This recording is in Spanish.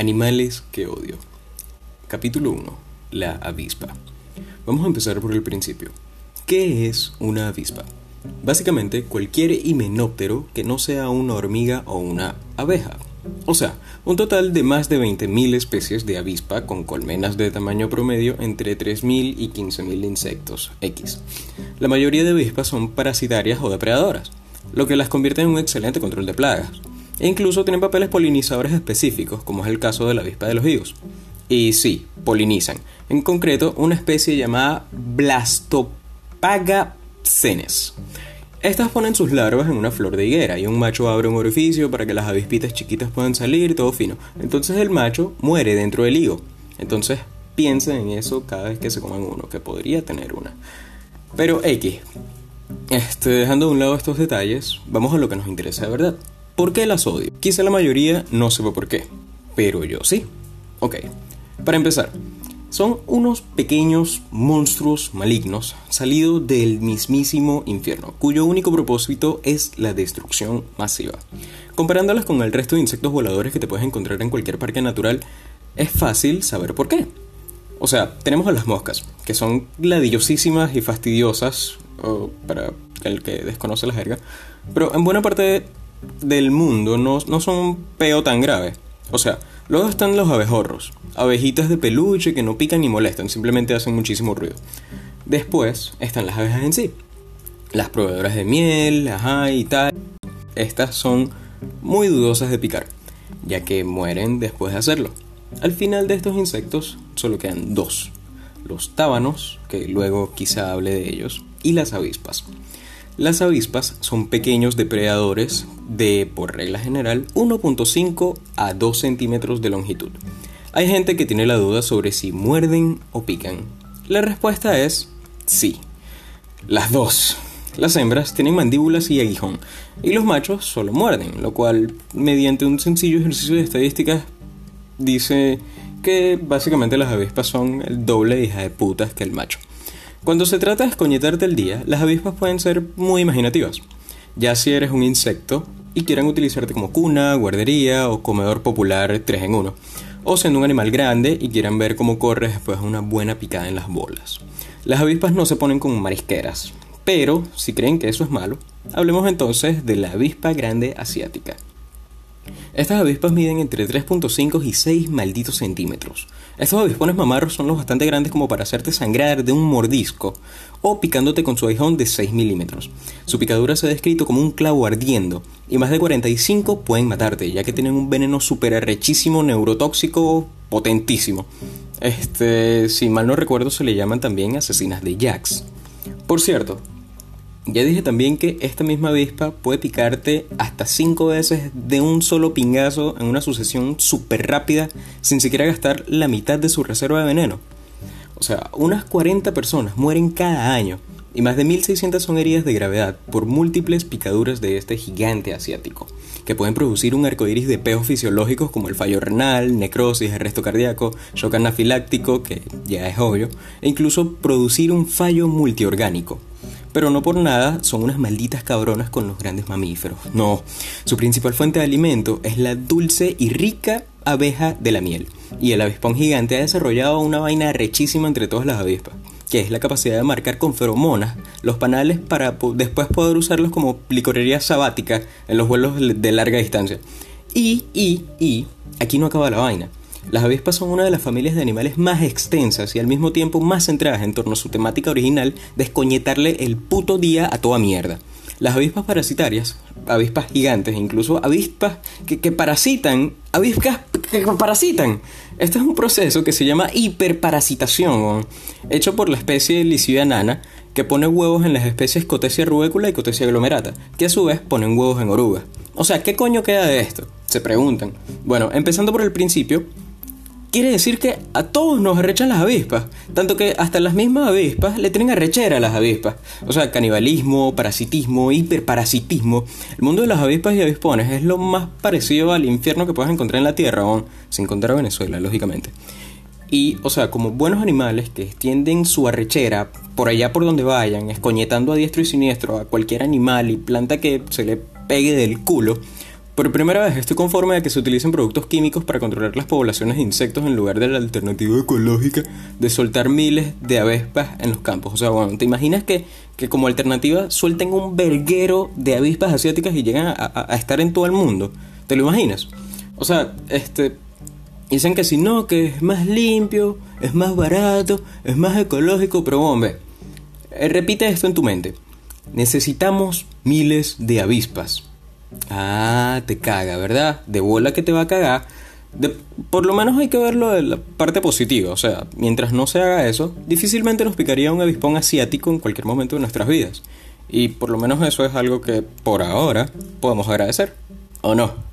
Animales que odio. Capítulo 1. La avispa. Vamos a empezar por el principio. ¿Qué es una avispa? Básicamente cualquier himenóptero que no sea una hormiga o una abeja. O sea, un total de más de 20.000 especies de avispa con colmenas de tamaño promedio entre 3.000 y 15.000 insectos X. La mayoría de avispas son parasitarias o depredadoras, lo que las convierte en un excelente control de plagas. E incluso tienen papeles polinizadores específicos, como es el caso de la avispa de los higos. Y sí, polinizan. En concreto, una especie llamada Blastopaga senes. Estas ponen sus larvas en una flor de higuera y un macho abre un orificio para que las avispitas chiquitas puedan salir, todo fino. Entonces el macho muere dentro del higo. Entonces piensen en eso cada vez que se coman uno, que podría tener una. Pero X. Este, dejando de un lado estos detalles, vamos a lo que nos interesa de verdad. ¿Por qué las odio? Quizá la mayoría no sepa por qué, pero yo sí. Ok, para empezar, son unos pequeños monstruos malignos salidos del mismísimo infierno, cuyo único propósito es la destrucción masiva. Comparándolas con el resto de insectos voladores que te puedes encontrar en cualquier parque natural, es fácil saber por qué. O sea, tenemos a las moscas, que son ladillosísimas y fastidiosas, para el que desconoce la jerga, pero en buena parte del mundo no, no son un peo tan grave. O sea, luego están los abejorros, abejitas de peluche que no pican ni molestan, simplemente hacen muchísimo ruido. Después están las abejas en sí, las proveedoras de miel, ajá y tal. Estas son muy dudosas de picar, ya que mueren después de hacerlo. Al final de estos insectos solo quedan dos, los tábanos, que luego quizá hable de ellos, y las avispas. Las avispas son pequeños depredadores de, por regla general, 1.5 a 2 centímetros de longitud. Hay gente que tiene la duda sobre si muerden o pican. La respuesta es sí. Las dos. Las hembras tienen mandíbulas y aguijón, y los machos solo muerden, lo cual, mediante un sencillo ejercicio de estadísticas, dice que básicamente las avispas son el doble de hija de putas que el macho. Cuando se trata de escoñetarte el día, las avispas pueden ser muy imaginativas. Ya si eres un insecto y quieran utilizarte como cuna, guardería o comedor popular 3 en 1 o siendo un animal grande y quieran ver cómo corres después de una buena picada en las bolas. Las avispas no se ponen como marisqueras, pero si creen que eso es malo, hablemos entonces de la avispa grande asiática. Estas avispas miden entre 3.5 y 6 malditos centímetros. Estos avispones mamarros son los bastante grandes como para hacerte sangrar de un mordisco o picándote con su aguijón de 6 milímetros. Su picadura se ha descrito como un clavo ardiendo y más de 45 pueden matarte ya que tienen un veneno súper arrechísimo, neurotóxico, potentísimo. Este, si mal no recuerdo, se le llaman también asesinas de Jax. Por cierto, ya dije también que esta misma avispa puede picarte hasta 5 veces de un solo pingazo en una sucesión súper rápida sin siquiera gastar la mitad de su reserva de veneno. O sea, unas 40 personas mueren cada año y más de 1.600 son heridas de gravedad por múltiples picaduras de este gigante asiático, que pueden producir un arcoíris de peos fisiológicos como el fallo renal, necrosis, arresto cardíaco, shock anafiláctico, que ya es obvio, e incluso producir un fallo multiorgánico, pero no por nada son unas malditas cabronas con los grandes mamíferos. No, su principal fuente de alimento es la dulce y rica abeja de la miel. Y el avispón gigante ha desarrollado una vaina rechísima entre todas las avispas, que es la capacidad de marcar con feromonas los panales para después poder usarlos como licorería sabática en los vuelos de larga distancia. Y, y, y, aquí no acaba la vaina. Las avispas son una de las familias de animales más extensas y al mismo tiempo más centradas en torno a su temática original de escoñetarle el puto día a toda mierda. Las avispas parasitarias, avispas gigantes, incluso avispas que, parasitan, avispas que parasitan. Este es un proceso que se llama hiperparasitación, hecho por la especie Lycia nana, que pone huevos en las especies Cotesia rubécula y Cotesia glomerata, que a su vez ponen huevos en orugas. O sea, ¿qué coño queda de esto? Se preguntan. Bueno, empezando por el principio, quiere decir que a todos nos arrechan las avispas, tanto que hasta las mismas avispas le tienen arrechera a las avispas. O sea, canibalismo, parasitismo, hiperparasitismo. El mundo de las avispas y avispones es lo más parecido al infierno que puedes encontrar en la Tierra, aún, sin contar a Venezuela, lógicamente. Y, o sea, como buenos animales que extienden su arrechera por allá por donde vayan, escoñetando a diestro y siniestro a cualquier animal y planta que se le pegue del culo, Por primera vez estoy conforme a que se utilicen productos químicos para controlar las poblaciones de insectos en lugar de la alternativa ecológica de soltar miles de avispas en los campos. O sea, bueno, ¿te imaginas que, que como alternativa suelten un verguero de avispas asiáticas y llegan a, estar en todo el mundo? ¿Te lo imaginas? O sea, este, Dicen que si no, que es más limpio, es más barato, es más ecológico, pero hombre, eh, repite esto en tu mente. Necesitamos miles de avispas. Ah, te caga, ¿verdad? De bola que te va a cagar. por lo menos hay que verlo de la parte positiva. O sea, mientras no se haga eso, difícilmente nos picaría un avispón asiático en cualquier momento de nuestras vidas. Y por lo menos eso es algo que por ahora podemos agradecer. ¿O no?